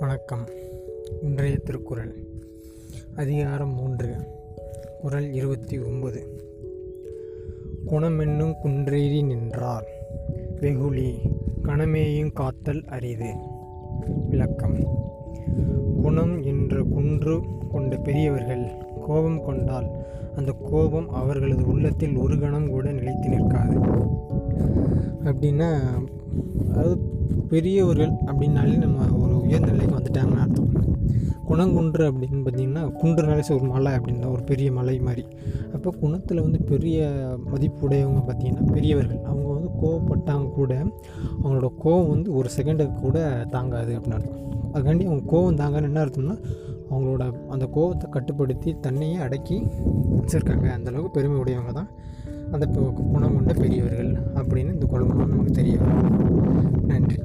வணக்கம். இன்றைய திருக்குறள். அதிகாரம் மூன்று குரல் இருபத்தி ஒன்பது. குணமென்னும் குன்றேறி நின்றார். வெகுளி கணமேயும் காத்தல் அரிது. விளக்கம். குணம் என்ற குன்று கொண்ட பெரியவர்கள் கோபம் கொண்டால் அந்த கோபம் அவர்களது உள்ளத்தில் ஒரு கணம் கூட நிலைத்து நிற்காது. அப்படின்னா அதாவது பெரியவர்கள் அப்படின்னாலே நம்ம குணங்குன்று அப்படின்னு பார்த்தீங்கன்னா குன்றுனாலே ஒரு மலை அப்படின்னா ஒரு பெரிய மலை மாதிரி. அப்போ குணத்தில் வந்து பெரிய மதிப்புடையவங்க பார்த்திங்கன்னா பெரியவர்கள். அவங்க வந்து கோவப்பட்டாங்க கூட அவங்களோட கோவம் வந்து ஒரு செகண்டுக்கு கூட தாங்காது அப்படின்னு அர்த்தம். அதுக்காண்டி அவங்க கோவம் தாங்கன்னு என்ன அர்த்தம்னா அவங்களோட அந்த கோவத்தை கட்டுப்படுத்தி தன்னையே அடக்கி வச்சுருக்காங்க. அந்தளவுக்கு பெருமை உடையவங்க தான் அந்த குணம் கொண்ட பெரியவர்கள் அப்படின்னு இந்த குழம்பு நமக்கு தெரிய நன்றி.